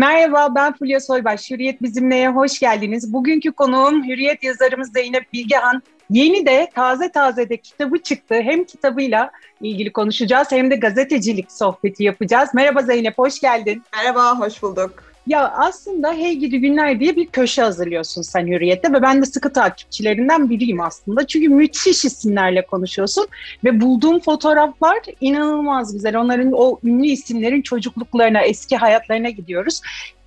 Merhaba ben Fulya Soybaş. Hürriyet Bizimle'ye hoş geldiniz. Bugünkü konuğum Hürriyet yazarımız Zeynep Bilgehan. Yeni de taze taze de kitabı çıktı. Hem kitabıyla ilgili konuşacağız hem de gazetecilik sohbeti yapacağız. Merhaba Zeynep, hoş geldin. Merhaba, hoş bulduk. Ya aslında Hey Gidi Günler diye bir köşe hazırlıyorsun sen Hürriyet'te ve ben de sıkı takipçilerinden biriyim aslında. Çünkü müthiş isimlerle konuşuyorsun ve bulduğum fotoğraflar inanılmaz güzel. Onların o ünlü isimlerin çocukluklarına, eski hayatlarına gidiyoruz.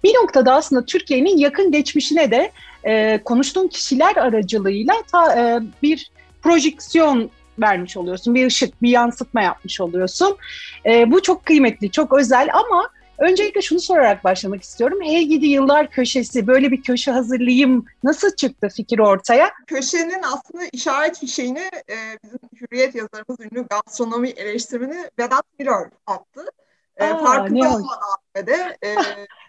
Bir noktada aslında Türkiye'nin yakın geçmişine de e, konuştuğun kişiler aracılığıyla ta, e, bir projeksiyon vermiş oluyorsun. Bir ışık, bir yansıtma yapmış oluyorsun. E, bu çok kıymetli, çok özel ama Öncelikle şunu sorarak başlamak istiyorum. Hey Gidi Yıllar Köşesi, böyle bir köşe hazırlayayım. Nasıl çıktı fikir ortaya? Köşenin aslında işaret fişeğini e, bizim Hürriyet yazarımız ünlü gastronomi eleştirmeni Vedat Milor attı. E, Aa, farkında olmadan de e,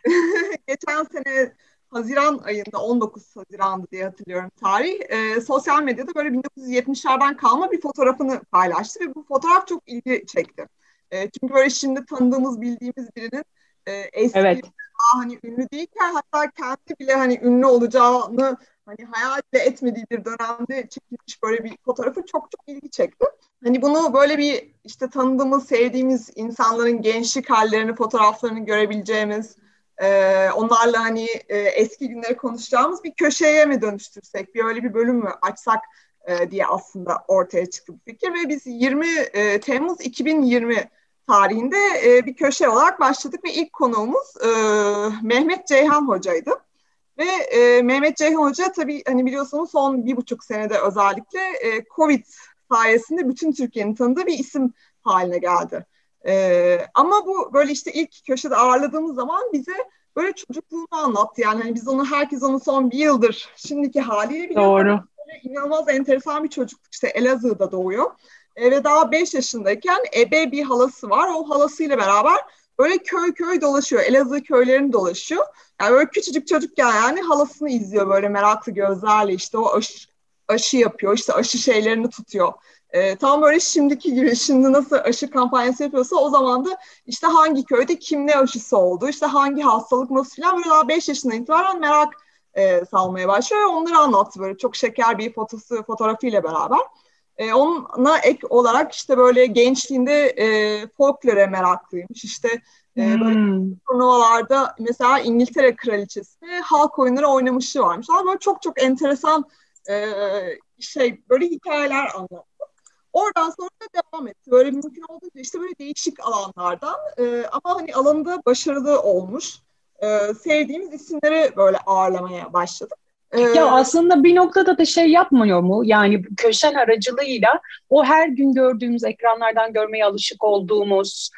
geçen sene Haziran ayında 19 Haziran'dı diye hatırlıyorum tarih. E, sosyal medyada böyle 1970'lerden kalma bir fotoğrafını paylaştı ve bu fotoğraf çok ilgi çekti. E, çünkü böyle şimdi tanıdığımız, bildiğimiz birinin e, eski evet. daha hani ünlü değilken hatta kendi bile hani ünlü olacağını hani hayal bile etmediği bir dönemde çekilmiş böyle bir fotoğrafı çok çok ilgi çekti. Hani bunu böyle bir işte tanıdığımız, sevdiğimiz insanların gençlik hallerini, fotoğraflarını görebileceğimiz, e, onlarla hani e, eski günleri konuşacağımız bir köşeye mi dönüştürsek, bir öyle bir bölüm mü açsak e, diye aslında ortaya çıktı bu fikir ve biz 20 e, Temmuz 2020 tarihinde e, bir köşe olarak başladık ve ilk konuğumuz e, Mehmet Ceyhan Hoca'ydı. Ve e, Mehmet Ceyhan Hoca tabii hani biliyorsunuz son bir buçuk senede özellikle e, Covid sayesinde bütün Türkiye'nin tanıdığı bir isim haline geldi. E, ama bu böyle işte ilk köşede ağırladığımız zaman bize böyle çocukluğunu anlattı. Yani hani biz onu herkes onu son bir yıldır şimdiki haliyle biliyor. Doğru. Böyle inanılmaz enteresan bir çocuk işte Elazığ'da doğuyor. Ve daha 5 yaşındayken ebe bir halası var. O halasıyla beraber böyle köy köy dolaşıyor. Elazığ köylerini dolaşıyor. Yani böyle küçücük çocukken yani halasını izliyor böyle meraklı gözlerle işte o aşı, aşı yapıyor. işte aşı şeylerini tutuyor. E, tam böyle şimdiki gibi şimdi nasıl aşı kampanyası yapıyorsa o zaman da işte hangi köyde kim ne aşısı oldu, işte hangi hastalık nasıl filan böyle daha 5 yaşından itibaren merak e, salmaya başlıyor ve onları anlattı böyle çok şeker bir fotosu fotoğrafıyla beraber. E, ona ek olarak işte böyle gençliğinde e, folklore meraklıymış. İşte e, böyle hmm. turnuvalarda mesela İngiltere kraliçesi halk oyunları oynamışlığı varmış. Ama böyle çok çok enteresan e, şey böyle hikayeler anlattı. Oradan sonra da devam etti. Böyle mümkün olduğunca işte böyle değişik alanlardan e, ama hani alanında başarılı olmuş. E, sevdiğimiz isimleri böyle ağırlamaya başladık. Ya aslında bir noktada da şey yapmıyor mu? Yani köşen aracılığıyla o her gün gördüğümüz ekranlardan görmeye alışık olduğumuz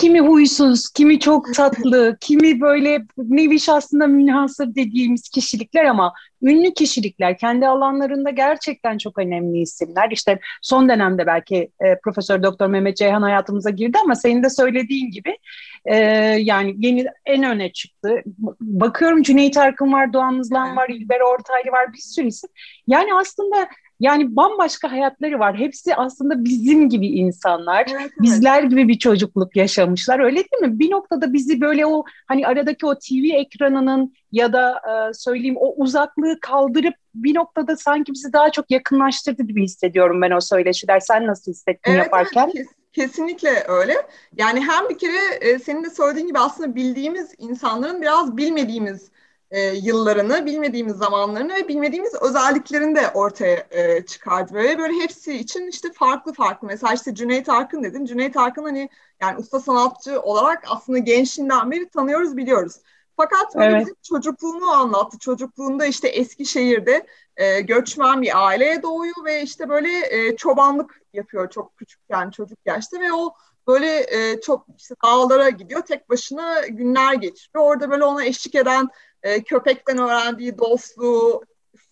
kimi huysuz, kimi çok tatlı, kimi böyle nevi aslında münhasır dediğimiz kişilikler ama ünlü kişilikler kendi alanlarında gerçekten çok önemli isimler. İşte son dönemde belki e, Profesör Doktor Mehmet Ceyhan hayatımıza girdi ama senin de söylediğin gibi e, yani yeni en öne çıktı. Bakıyorum Cüneyt Arkın var, Doğan Hızlan var, İlber Ortaylı var bir sürü isim. Yani aslında yani bambaşka hayatları var. Hepsi aslında bizim gibi insanlar. Evet, evet. Bizler gibi bir çocukluk yaşamışlar. Öyle değil mi? Bir noktada bizi böyle o hani aradaki o TV ekranının ya da e, söyleyeyim o uzaklığı kaldırıp bir noktada sanki bizi daha çok yakınlaştırdı gibi hissediyorum ben o söyleşiler. Sen nasıl hissettin evet, yaparken? Evet, kesinlikle öyle. Yani hem bir kere e, senin de söylediğin gibi aslında bildiğimiz insanların biraz bilmediğimiz e, yıllarını, bilmediğimiz zamanlarını ve bilmediğimiz özelliklerini de ortaya e, çıkardı. Böyle böyle hepsi için işte farklı farklı. Mesela işte Cüneyt Arkın dedin. Cüneyt Arkın hani yani usta sanatçı olarak aslında gençliğinden beri tanıyoruz, biliyoruz. Fakat böyle evet. bizim çocukluğunu anlattı. Çocukluğunda işte Eskişehir'de e, göçmen bir aileye doğuyor ve işte böyle e, çobanlık yapıyor çok küçükken çocuk yaşta ve o böyle e, çok işte dağlara gidiyor tek başına günler geçiriyor. Orada böyle ona eşlik eden e, köpekten öğrendiği dostluğu,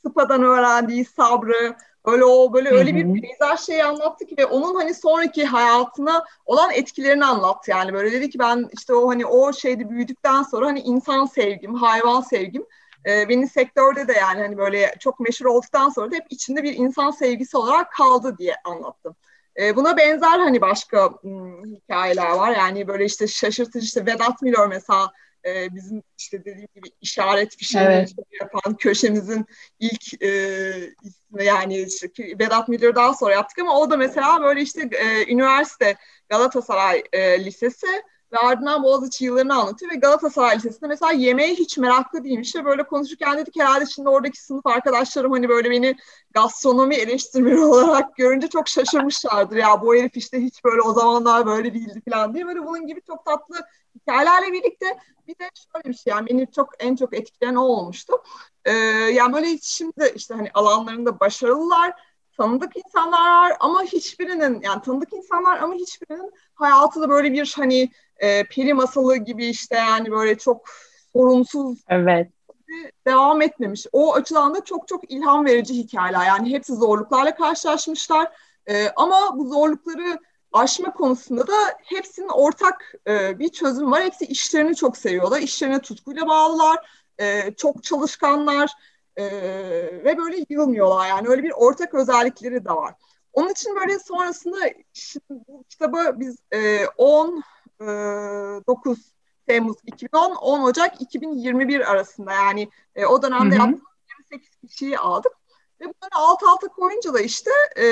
sıpadan öğrendiği sabrı, öyle o böyle öyle bir peyzaj şeyi anlattı ki ve onun hani sonraki hayatına olan etkilerini anlattı yani böyle dedi ki ben işte o hani o şeyde büyüdükten sonra hani insan sevgim, hayvan sevgim e, benim sektörde de yani hani böyle çok meşhur olduktan sonra da hep içinde bir insan sevgisi olarak kaldı diye anlattım. E, buna benzer hani başka m, hikayeler var. Yani böyle işte şaşırtıcı işte Vedat Milor mesela e, bizim işte dediğim gibi işaret fişeğini evet. yapan köşemizin ilk e, ismi. Yani işte, Vedat Müdür daha sonra yaptık ama o da mesela böyle işte e, üniversite Galatasaray e, Lisesi ve ardından Boğaziçi yıllarını anlatıyor ve Galatasaray Lisesi'nde mesela yemeğe hiç meraklı değilmiş ve böyle konuşurken dedik herhalde şimdi oradaki sınıf arkadaşlarım hani böyle beni gastronomi eleştirmeni olarak görünce çok şaşırmışlardır. Ya bu herif işte hiç böyle o zamanlar böyle değildi falan. diye. Böyle bunun gibi çok tatlı hikayelerle birlikte bir de şöyle bir şey yani beni çok en çok etkileyen o olmuştu. Ee, yani böyle şimdi işte hani alanlarında başarılılar tanıdık insanlar var ama hiçbirinin yani tanıdık insanlar ama hiçbirinin hayatı da böyle bir hani e, peri masalı gibi işte yani böyle çok sorunsuz evet. devam etmemiş. O açıdan da çok çok ilham verici hikayeler. Yani hepsi zorluklarla karşılaşmışlar. E, ama bu zorlukları aşma konusunda da hepsinin ortak e, bir çözüm var. Hepsi işlerini çok seviyorlar. İşlerine tutkuyla bağlılar. E, çok çalışkanlar e, ve böyle yılmıyorlar. Yani öyle bir ortak özellikleri de var. Onun için böyle sonrasında şimdi bu kitabı biz e, 10 9 Temmuz 2010, 10 Ocak 2021 arasında yani e, o dönemde yaptığımız 28 kişiyi aldık. Ve bunları alt alta koyunca da işte e,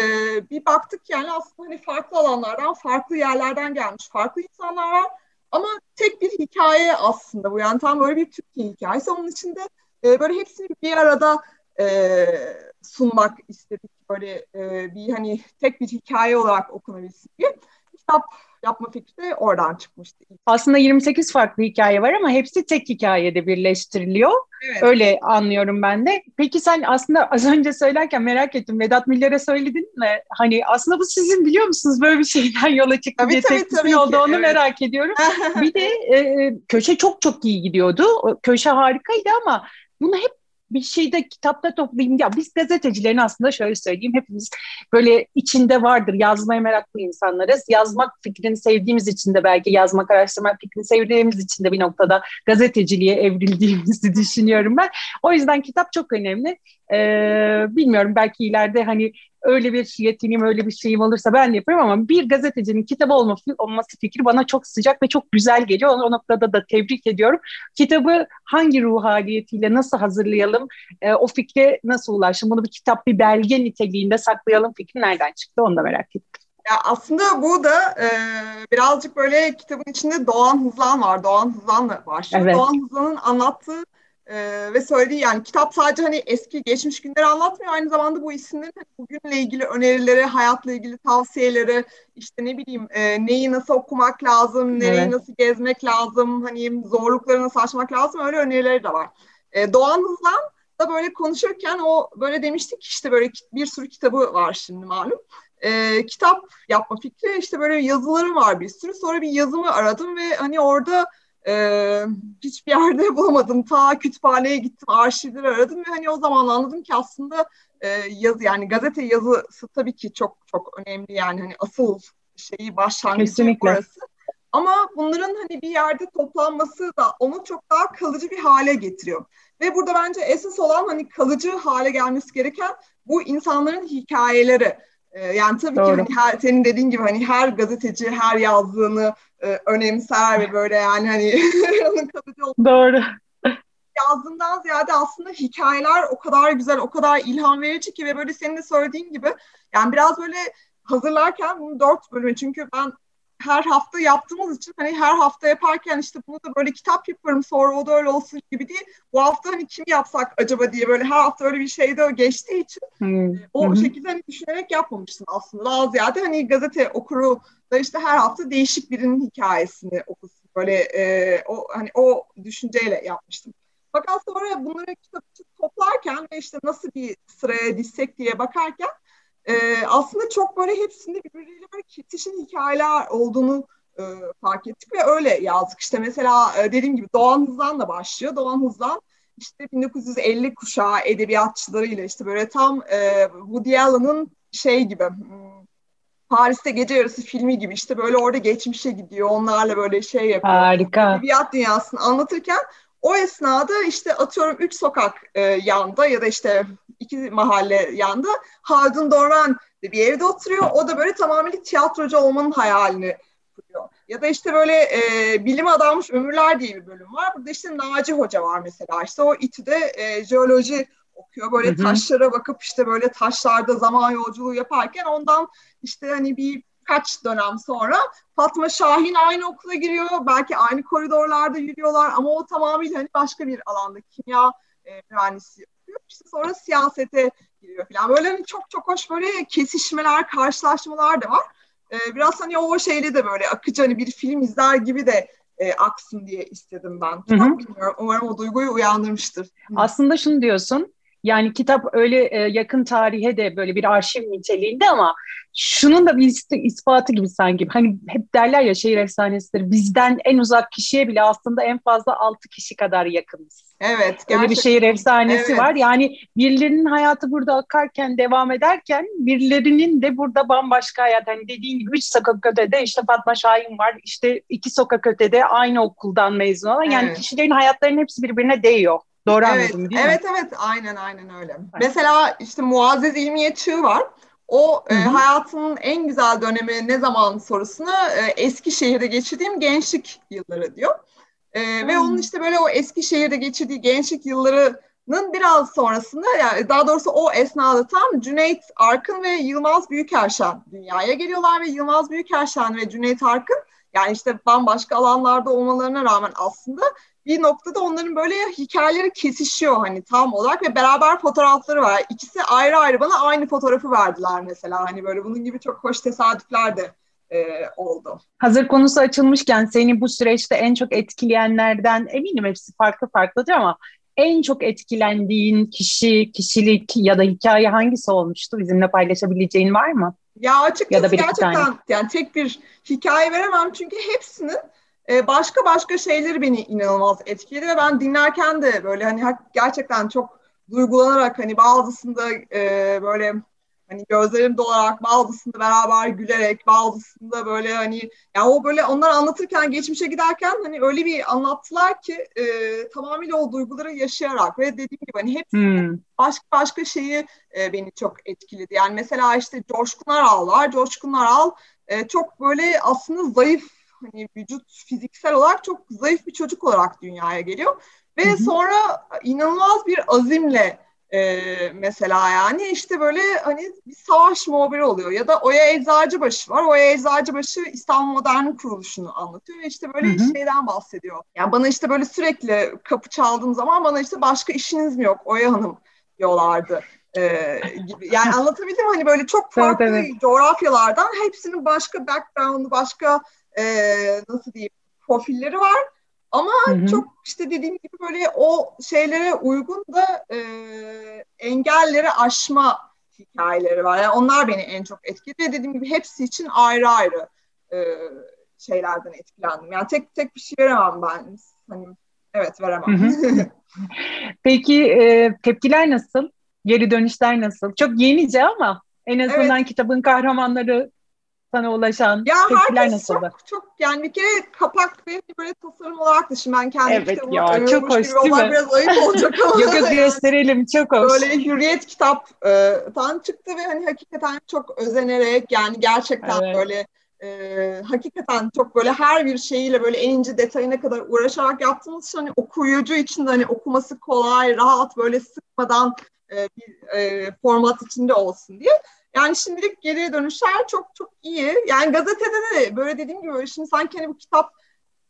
bir baktık yani aslında hani farklı alanlardan, farklı yerlerden gelmiş farklı insanlar var. Ama tek bir hikaye aslında bu yani tam böyle bir Türkiye hikayesi. Onun içinde e, böyle hepsini bir arada e, sunmak istedik. Böyle e, bir hani tek bir hikaye olarak okunabilsin diye. Kitap yapma fikri de oradan çıkmıştı. Aslında 28 farklı hikaye var ama hepsi tek hikayede birleştiriliyor. Evet. Öyle anlıyorum ben de. Peki sen aslında az önce söylerken merak ettim. Vedat Miller'e söyledin mi? Hani aslında bu sizin biliyor musunuz böyle bir şeyden yola çıktı tabii, diye tabii, tabii oldu. Onu evet. merak ediyorum. bir de e, köşe çok çok iyi gidiyordu. Köşe harikaydı ama bunu hep bir şeyde kitapta toplayayım. Ya biz gazetecilerin aslında şöyle söyleyeyim hepimiz böyle içinde vardır yazmaya meraklı insanlarız. Yazmak fikrini sevdiğimiz için de belki yazmak, araştırmak fikrini sevdiğimiz için de bir noktada gazeteciliğe evrildiğimizi düşünüyorum ben. O yüzden kitap çok önemli. Ee, bilmiyorum belki ileride hani öyle bir yeteneğim, öyle bir şeyim olursa ben de yaparım ama bir gazetecinin kitabı olması, olması fikri bana çok sıcak ve çok güzel geliyor. O, noktada da tebrik ediyorum. Kitabı hangi ruh haliyetiyle nasıl hazırlayalım, e, o fikre nasıl ulaşalım, bunu bir kitap, bir belge niteliğinde saklayalım fikri nereden çıktı onu da merak ettim. Ya aslında bu da e, birazcık böyle kitabın içinde Doğan Hızlan var. Doğan Hızlan'la başlıyor. Evet. Doğan Hızlan'ın anlattığı ee, ve söylediği yani kitap sadece hani eski geçmiş günleri anlatmıyor aynı zamanda bu isimlerin hani bugünle ilgili önerileri, hayatla ilgili tavsiyeleri, işte ne bileyim e, neyi nasıl okumak lazım, nereyi evet. nasıl gezmek lazım, hani zorlukları nasıl aşmak lazım öyle önerileri de var. E, Doğan Hızlan da böyle konuşurken o böyle demiştik işte böyle bir sürü kitabı var şimdi malum. E, kitap yapma fikri işte böyle yazıları var bir sürü. Sonra bir yazımı aradım ve hani orada e, hiçbir yerde bulamadım. Ta kütüphaneye gittim, arşivleri aradım ve hani o zaman anladım ki aslında e, yazı yani gazete yazısı tabii ki çok çok önemli yani hani asıl şeyi başlangıcı Kesinlikle. orası. Ama bunların hani bir yerde toplanması da onu çok daha kalıcı bir hale getiriyor. Ve burada bence esas olan hani kalıcı hale gelmesi gereken bu insanların hikayeleri. Ee, yani tabii Doğru. ki hani her, senin dediğin gibi hani her gazeteci her yazdığını e, önemser ve böyle yani hani onun kalıcı olduğunu. Doğru. Yazdığından ziyade aslında hikayeler o kadar güzel, o kadar ilham verici ki ve böyle senin de söylediğin gibi yani biraz böyle hazırlarken bunu dört bölümü çünkü ben her hafta yaptığımız için hani her hafta yaparken işte bunu da böyle kitap yaparım sonra o da öyle olsun gibi değil. Bu hafta hani kim yapsak acaba diye böyle her hafta öyle bir şey de geçtiği için hmm. o hmm. şekilde hani düşünerek yapmamıştım aslında. Daha ziyade hani gazete okuru da işte her hafta değişik birinin hikayesini okusun. Böyle e, o hani o düşünceyle yapmıştım. Fakat sonra bunları kitap toplarken ve işte nasıl bir sıraya dizsek diye bakarken e, aslında çok böyle hepsinde birbiriyle böyle kesişen hikayeler olduğunu e, fark ettik ve öyle yazdık. İşte mesela e, dediğim gibi Doğan Hızlan'la başlıyor. Doğan Hızlan işte 1950 kuşağı edebiyatçılarıyla işte böyle tam e, Woody Allen'ın şey gibi hmm, Paris'te Gece Yarısı filmi gibi işte böyle orada geçmişe gidiyor. Onlarla böyle şey yapıyor. Harika. Edebiyat dünyasını anlatırken o esnada işte atıyorum üç sokak e, yanda ya da işte iki mahalle yanda Haldun Dorman bir evde oturuyor. O da böyle tamamen tiyatrocu olmanın hayalini kuruyor. Ya da işte böyle e, bilim adammış ömürler diye bir bölüm var. Burada işte Naci Hoca var mesela. İşte o İTÜ'de e, jeoloji okuyor. Böyle hı hı. taşlara bakıp işte böyle taşlarda zaman yolculuğu yaparken ondan işte hani bir kaç dönem sonra Fatma Şahin aynı okula giriyor. Belki aynı koridorlarda yürüyorlar ama o tamamıyla hani başka bir alanda kimya e, mühendisi. İşte sonra siyasete giriyor falan. Böyle hani çok çok hoş böyle kesişmeler, karşılaşmalar da var. E, biraz hani o şeyle de böyle akıcı hani bir film izler gibi de e, aksın diye istedim ben. Hı hı. Bilmiyorum. Umarım o duyguyu uyandırmıştır. Aslında şunu diyorsun. Yani kitap öyle e, yakın tarihe de böyle bir arşiv niteliğinde ama şunun da bir ispatı gibi sanki. Hani hep derler ya şehir efsanesidir. Bizden en uzak kişiye bile aslında en fazla altı kişi kadar yakınız. Evet. Gerçekten. Öyle bir şehir efsanesi evet. var. Yani birilerinin hayatı burada akarken, devam ederken birilerinin de burada bambaşka hayat. Hani dediğin gibi üç sokak ötede işte Fatma Şahin var. İşte iki sokak ötede aynı okuldan mezun olan. Yani evet. kişilerin hayatlarının hepsi birbirine değiyor. Doğru evet, anladım değil evet, mi? Evet evet aynen aynen öyle. Evet. Mesela işte Muazzez İlmiye Çığ var. O e, hayatının en güzel dönemi ne zaman sorusuna e, Eskişehir'de geçirdiğim gençlik yılları diyor. E, ve onun işte böyle o Eskişehir'de geçirdiği gençlik yıllarının biraz sonrasında yani daha doğrusu o esnada tam Cüneyt Arkın ve Yılmaz Büyükerşen dünyaya geliyorlar ve Yılmaz Büyükerşen ve Cüneyt Arkın yani işte bambaşka alanlarda olmalarına rağmen aslında bir noktada onların böyle hikayeleri kesişiyor hani tam olarak ve beraber fotoğrafları var. İkisi ayrı ayrı bana aynı fotoğrafı verdiler mesela. Hani böyle bunun gibi çok hoş tesadüfler de e, oldu. Hazır konusu açılmışken seni bu süreçte en çok etkileyenlerden eminim hepsi farklı farklıdır ama en çok etkilendiğin kişi, kişilik ya da hikaye hangisi olmuştu? Bizimle paylaşabileceğin var mı? Ya açıkçası ya da gerçekten tane. yani tek bir hikaye veremem çünkü hepsinin e, başka başka şeyleri beni inanılmaz etkiledi ve ben dinlerken de böyle hani gerçekten çok duygulanarak hani bazısında e, böyle hani gözlerim dolarak bazısında beraber gülerek bazısında böyle hani yani o böyle onlar anlatırken geçmişe giderken hani öyle bir anlattılar ki e, tamamıyla o duyguları yaşayarak ve dediğim gibi hani hepsi hmm. başka başka şeyi e, beni çok etkiledi. Yani mesela işte Coşkun Aral var. Coşkun Aral e, çok böyle aslında zayıf hani vücut fiziksel olarak çok zayıf bir çocuk olarak dünyaya geliyor. Ve Hı-hı. sonra inanılmaz bir azimle e, mesela yani işte böyle hani bir savaş muhabiri oluyor ya da Oya Eczacıbaşı var. Oya Eczacıbaşı İstanbul Modern Kuruluşu'nu anlatıyor ve işte böyle Hı-hı. şeyden bahsediyor. Yani bana işte böyle sürekli kapı çaldığım zaman bana işte başka işiniz mi yok Oya Hanım diyorlardı. Ee, gibi. Yani anlatabildim hani böyle çok farklı evet, evet. coğrafyalardan hepsinin başka background'u, başka e, nasıl diyeyim profilleri var. Ama hı hı. çok işte dediğim gibi böyle o şeylere uygun da e, engelleri aşma hikayeleri var. Yani onlar beni en çok etkiledi. Dediğim gibi hepsi için ayrı ayrı e, şeylerden etkilendim. Yani tek tek bir şey veremem ben. Hani evet veremem. Hı hı. Peki e, tepkiler nasıl? Geri dönüşler nasıl? Çok yenice ama en azından evet. kitabın kahramanları sana ulaşan ya tepkiler nasıldı? Çok, çok yani bir kere kapak benim böyle tasarım olarak da şimdi ben kendi evet kitabımı ya, çok hoş gibi değil mi? biraz ayıp olacak ama. yok yok gösterelim çok hoş. Böyle hürriyet kitaptan çıktı ve hani hakikaten çok özenerek yani gerçekten evet. böyle e, hakikaten çok böyle her bir şeyiyle böyle en ince detayına kadar uğraşarak yaptığımız için hani okuyucu için de hani okuması kolay, rahat böyle sıkmadan e, bir e, format içinde olsun diye. Yani şimdilik geriye dönüşler çok çok iyi. Yani gazetede de böyle dediğim gibi şimdi sanki hani bu kitap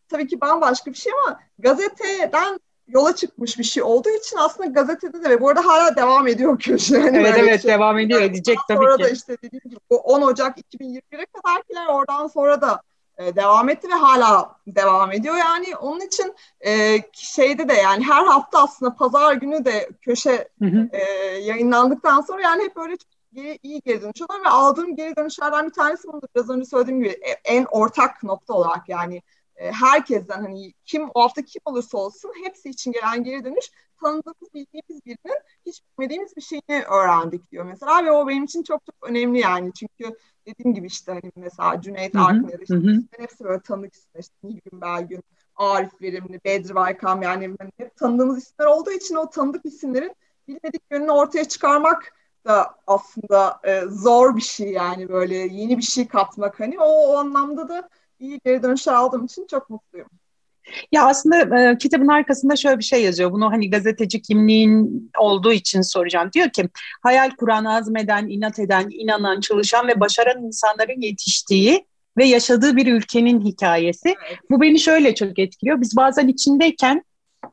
tabii ki bambaşka bir şey ama gazeteden yola çıkmış bir şey olduğu için aslında gazetede de ve bu arada hala devam ediyor köşe. Yani evet evet şey. devam ediyor yani edecek tabii sonra ki. da işte dediğim gibi bu 10 Ocak 2021'e kadarkiler oradan sonra da e, devam etti ve hala devam ediyor. Yani onun için e, şeyde de yani her hafta aslında pazar günü de köşe hı hı. E, yayınlandıktan sonra yani hep böyle geri, iyi geri dönüş alıyor ve aldığım geri dönüşlerden bir tanesi budur. Biraz önce söylediğim gibi e, en ortak nokta olarak yani e, herkesten hani kim o hafta kim olursa olsun hepsi için gelen geri dönüş tanıdığımız bildiğimiz birinin hiç bilmediğimiz bir şeyini öğrendik diyor mesela ve o benim için çok çok önemli yani çünkü dediğim gibi işte hani mesela Cüneyt Arkın ya da işte hepsi böyle tanıdık isimler işte Nilgün Belgün, Arif Verimli, Bedri Baykam yani hep tanıdığımız isimler olduğu için o tanıdık isimlerin bilmedik yönünü ortaya çıkarmak da aslında e, zor bir şey yani böyle yeni bir şey katmak hani o, o anlamda da iyi geri dönüşler aldığım için çok mutluyum. Ya aslında e, kitabın arkasında şöyle bir şey yazıyor. Bunu hani gazeteci kimliğin olduğu için soracağım. Diyor ki hayal kuran, azmeden, inat eden, inanan, çalışan ve başaran insanların yetiştiği ve yaşadığı bir ülkenin hikayesi. Evet. Bu beni şöyle çok etkiliyor. Biz bazen içindeyken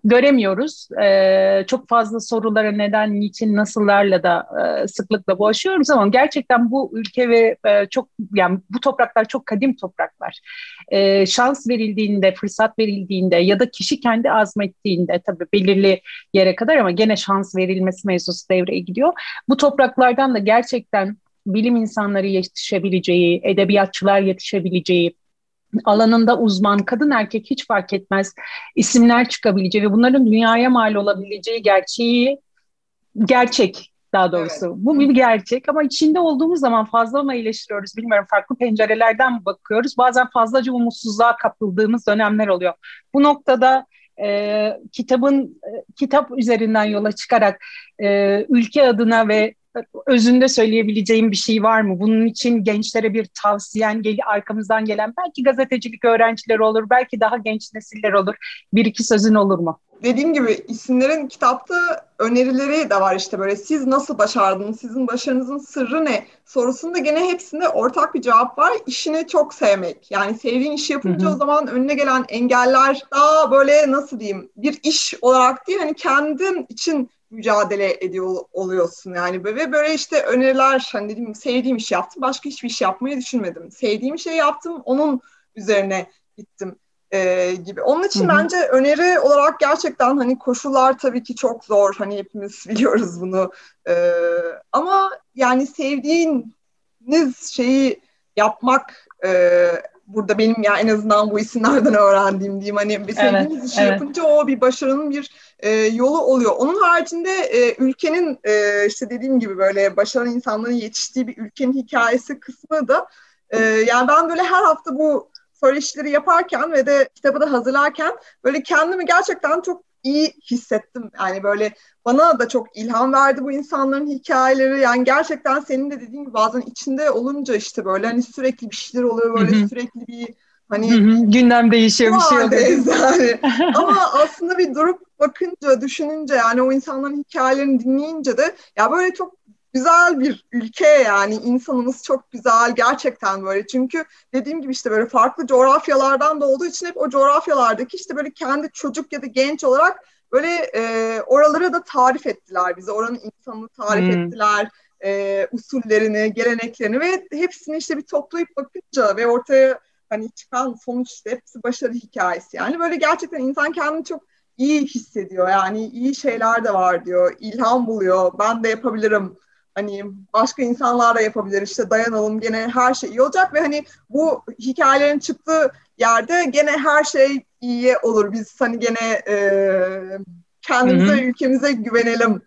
göremiyoruz. Ee, çok fazla sorulara neden, niçin, nasıllarla da e, sıklıkla boğuşuyoruz ama gerçekten bu ülke ve e, çok yani bu topraklar çok kadim topraklar. E, şans verildiğinde, fırsat verildiğinde ya da kişi kendi azmettiğinde tabii belirli yere kadar ama gene şans verilmesi mevzusu devreye gidiyor. Bu topraklardan da gerçekten bilim insanları yetişebileceği, edebiyatçılar yetişebileceği, alanında uzman, kadın erkek hiç fark etmez isimler çıkabileceği ve bunların dünyaya mal olabileceği gerçeği gerçek daha doğrusu. Evet. Bu bir gerçek ama içinde olduğumuz zaman fazla mı eleştiriyoruz bilmiyorum. Farklı pencerelerden bakıyoruz? Bazen fazlaca umutsuzluğa kapıldığımız dönemler oluyor. Bu noktada e, kitabın e, kitap üzerinden yola çıkarak e, ülke adına ve özünde söyleyebileceğim bir şey var mı? Bunun için gençlere bir tavsiyen, gel arkamızdan gelen belki gazetecilik öğrencileri olur, belki daha genç nesiller olur. Bir iki sözün olur mu? Dediğim gibi isimlerin kitapta önerileri de var işte böyle siz nasıl başardınız, sizin başarınızın sırrı ne sorusunda gene hepsinde ortak bir cevap var. İşini çok sevmek. Yani sevdiğin işi yapınca hı hı. o zaman önüne gelen engeller daha böyle nasıl diyeyim bir iş olarak değil hani kendin için mücadele ediyor oluyorsun yani. Ve böyle işte öneriler hani gibi sevdiğim iş yaptım başka hiçbir iş yapmayı düşünmedim. Sevdiğim şey yaptım onun üzerine gittim e, gibi. Onun için Hı-hı. bence öneri olarak gerçekten hani koşullar tabii ki çok zor. Hani hepimiz biliyoruz bunu e, ama yani sevdiğiniz şeyi yapmak e, burada benim ya en azından bu isimlerden öğrendiğim diyeyim hani bir sevdiğimiz evet, işi evet. yapınca o bir başarının bir e, yolu oluyor. Onun haricinde e, ülkenin e, işte dediğim gibi böyle başarılı insanların yetiştiği bir ülkenin hikayesi kısmı da e, yani ben böyle her hafta bu söyleşileri yaparken ve de kitabı da hazırlarken böyle kendimi gerçekten çok iyi hissettim. Yani böyle bana da çok ilham verdi bu insanların hikayeleri. Yani gerçekten senin de dediğin gibi bazen içinde olunca işte böyle hani sürekli bir şeyler oluyor böyle Hı-hı. sürekli bir hani Hı-hı. gündem değişiyor bir şey oluyor. Yani. Ama aslında bir durup bakınca, düşününce yani o insanların hikayelerini dinleyince de ya böyle çok güzel bir ülke yani. İnsanımız çok güzel gerçekten böyle. Çünkü dediğim gibi işte böyle farklı coğrafyalardan da olduğu için hep o coğrafyalardaki işte böyle kendi çocuk ya da genç olarak böyle e, oraları da tarif ettiler bize oranın insanını tarif hmm. ettiler e, usullerini geleneklerini ve hepsini işte bir toplayıp bakınca ve ortaya hani çıkan sonuç işte hepsi başarı hikayesi. Yani böyle gerçekten insan kendini çok iyi hissediyor. Yani iyi şeyler de var diyor ilham buluyor. Ben de yapabilirim Hani başka insanlar da yapabilir işte dayanalım gene her şey iyi olacak ve hani bu hikayelerin çıktığı yerde gene her şey iyiye olur. Biz hani gene e, kendimize, Hı-hı. ülkemize güvenelim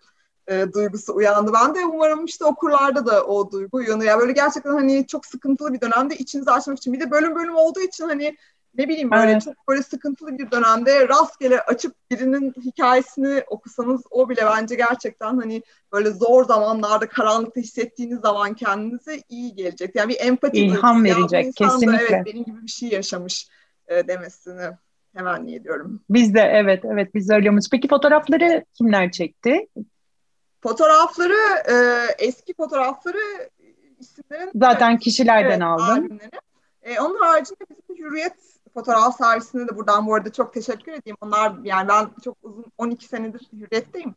e, duygusu uyandı. Ben de umarım işte okurlarda da o duygu uyanır. Yani böyle gerçekten hani çok sıkıntılı bir dönemde içinizi açmak için bir de bölüm bölüm olduğu için hani ne bileyim böyle evet. çok böyle sıkıntılı bir dönemde rastgele açıp birinin hikayesini okusanız o bile bence gerçekten hani böyle zor zamanlarda karanlıkta hissettiğiniz zaman kendinize iyi gelecek. Yani bir empati ilham verecek ya, kesinlikle. Da, evet benim gibi bir şey yaşamış e, demesini hemen ediyorum. Biz de evet evet biz de öyle Peki fotoğrafları kimler çekti? Fotoğrafları e, eski fotoğrafları isimlerin zaten kişilerden evet, aldım. E, onun haricinde bizim Hürriyet fotoğraf servisine de buradan bu arada çok teşekkür edeyim. Onlar yani ben çok uzun 12 senedir hürriyetteyim.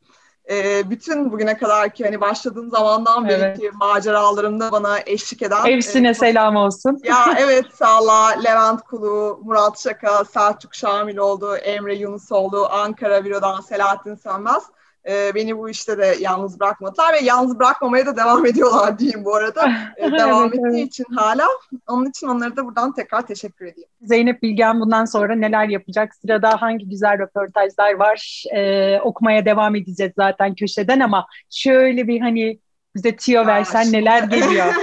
Ee, bütün bugüne kadar ki hani başladığım zamandan beri evet. maceralarımda bana eşlik eden. Hepsine e, selam olsun. Ya evet sağla Levent Kulu, Murat Şaka, Selçuk Şamiloğlu, Emre Yunusoğlu, Ankara Büro'dan Selahattin Sönmez e, beni bu işte de yalnız bırakmadılar ve yalnız bırakmamaya da devam ediyorlar diyeyim bu arada. E, devam evet, ettiği evet. için hala. Onun için onlara da buradan tekrar teşekkür edeyim. Zeynep Bilgen bundan sonra neler yapacak? Sırada hangi güzel röportajlar var? E, okumaya devam edeceğiz zaten köşeden ama şöyle bir hani bize tiyo versen şimdi... neler geliyor?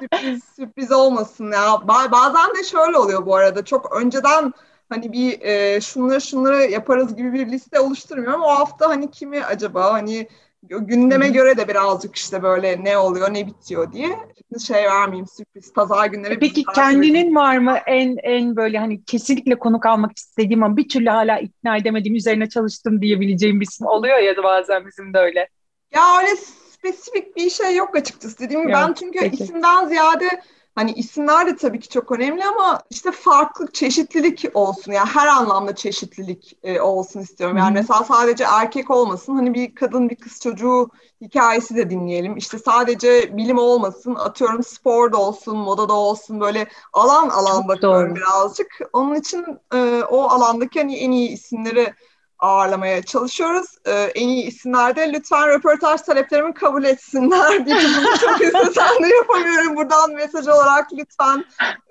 sürpriz, sürpriz olmasın ya. Bazen de şöyle oluyor bu arada. Çok önceden hani bir e, şunları şunları yaparız gibi bir liste oluşturmuyorum. O hafta hani kimi acaba hani gündeme Hı-hı. göre de birazcık işte böyle ne oluyor ne bitiyor diye. Şimdi şey vermeyeyim sürpriz pazar günleri. E peki kendinin var mı en en böyle hani kesinlikle konuk almak istediğim ama bir türlü hala ikna edemediğim üzerine çalıştım diyebileceğim bir isim oluyor ya da bazen bizim de öyle. Ya öyle spesifik bir şey yok açıkçası. Dediğim gibi ben çünkü peki. isimden ziyade Hani isimler de tabii ki çok önemli ama işte farklı çeşitlilik olsun. Yani her anlamda çeşitlilik e, olsun istiyorum. Yani Hı-hı. mesela sadece erkek olmasın. Hani bir kadın bir kız çocuğu hikayesi de dinleyelim. İşte sadece bilim olmasın. Atıyorum spor da olsun, moda da olsun. Böyle alan alan çok bakıyorum doğru. birazcık. Onun için e, o alandaki hani en iyi isimleri ağırlamaya çalışıyoruz. Ee, en iyi isimlerde lütfen röportaj taleplerimi kabul etsinler. Bunu çok istesem de yapamıyorum. Buradan mesaj olarak lütfen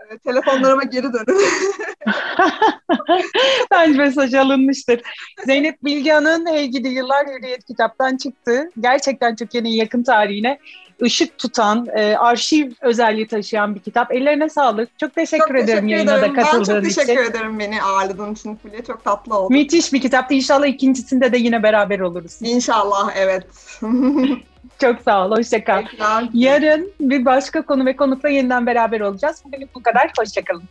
e, telefonlarıma geri dönün. Bence mesaj alınmıştır. Zeynep Bilgehan'ın Hey Gidi Yıllar Hürriyet kitaptan çıktı. Gerçekten Türkiye'nin yakın tarihine ışık tutan, e, arşiv özelliği taşıyan bir kitap. Ellerine sağlık. Çok teşekkür çok ederim teşekkür yayına ederim. da katıldığın için. Ben çok teşekkür için. ederim beni ağırladığın için Fulya. Çok tatlı oldu. Müthiş bir kitaptı. İnşallah ikincisinde de yine beraber oluruz. İnşallah evet. Çok sağ ol. Hoşçakal. Yarın bir başka konu ve konukla yeniden beraber olacağız. Bugün bu kadar. Hoşçakalın.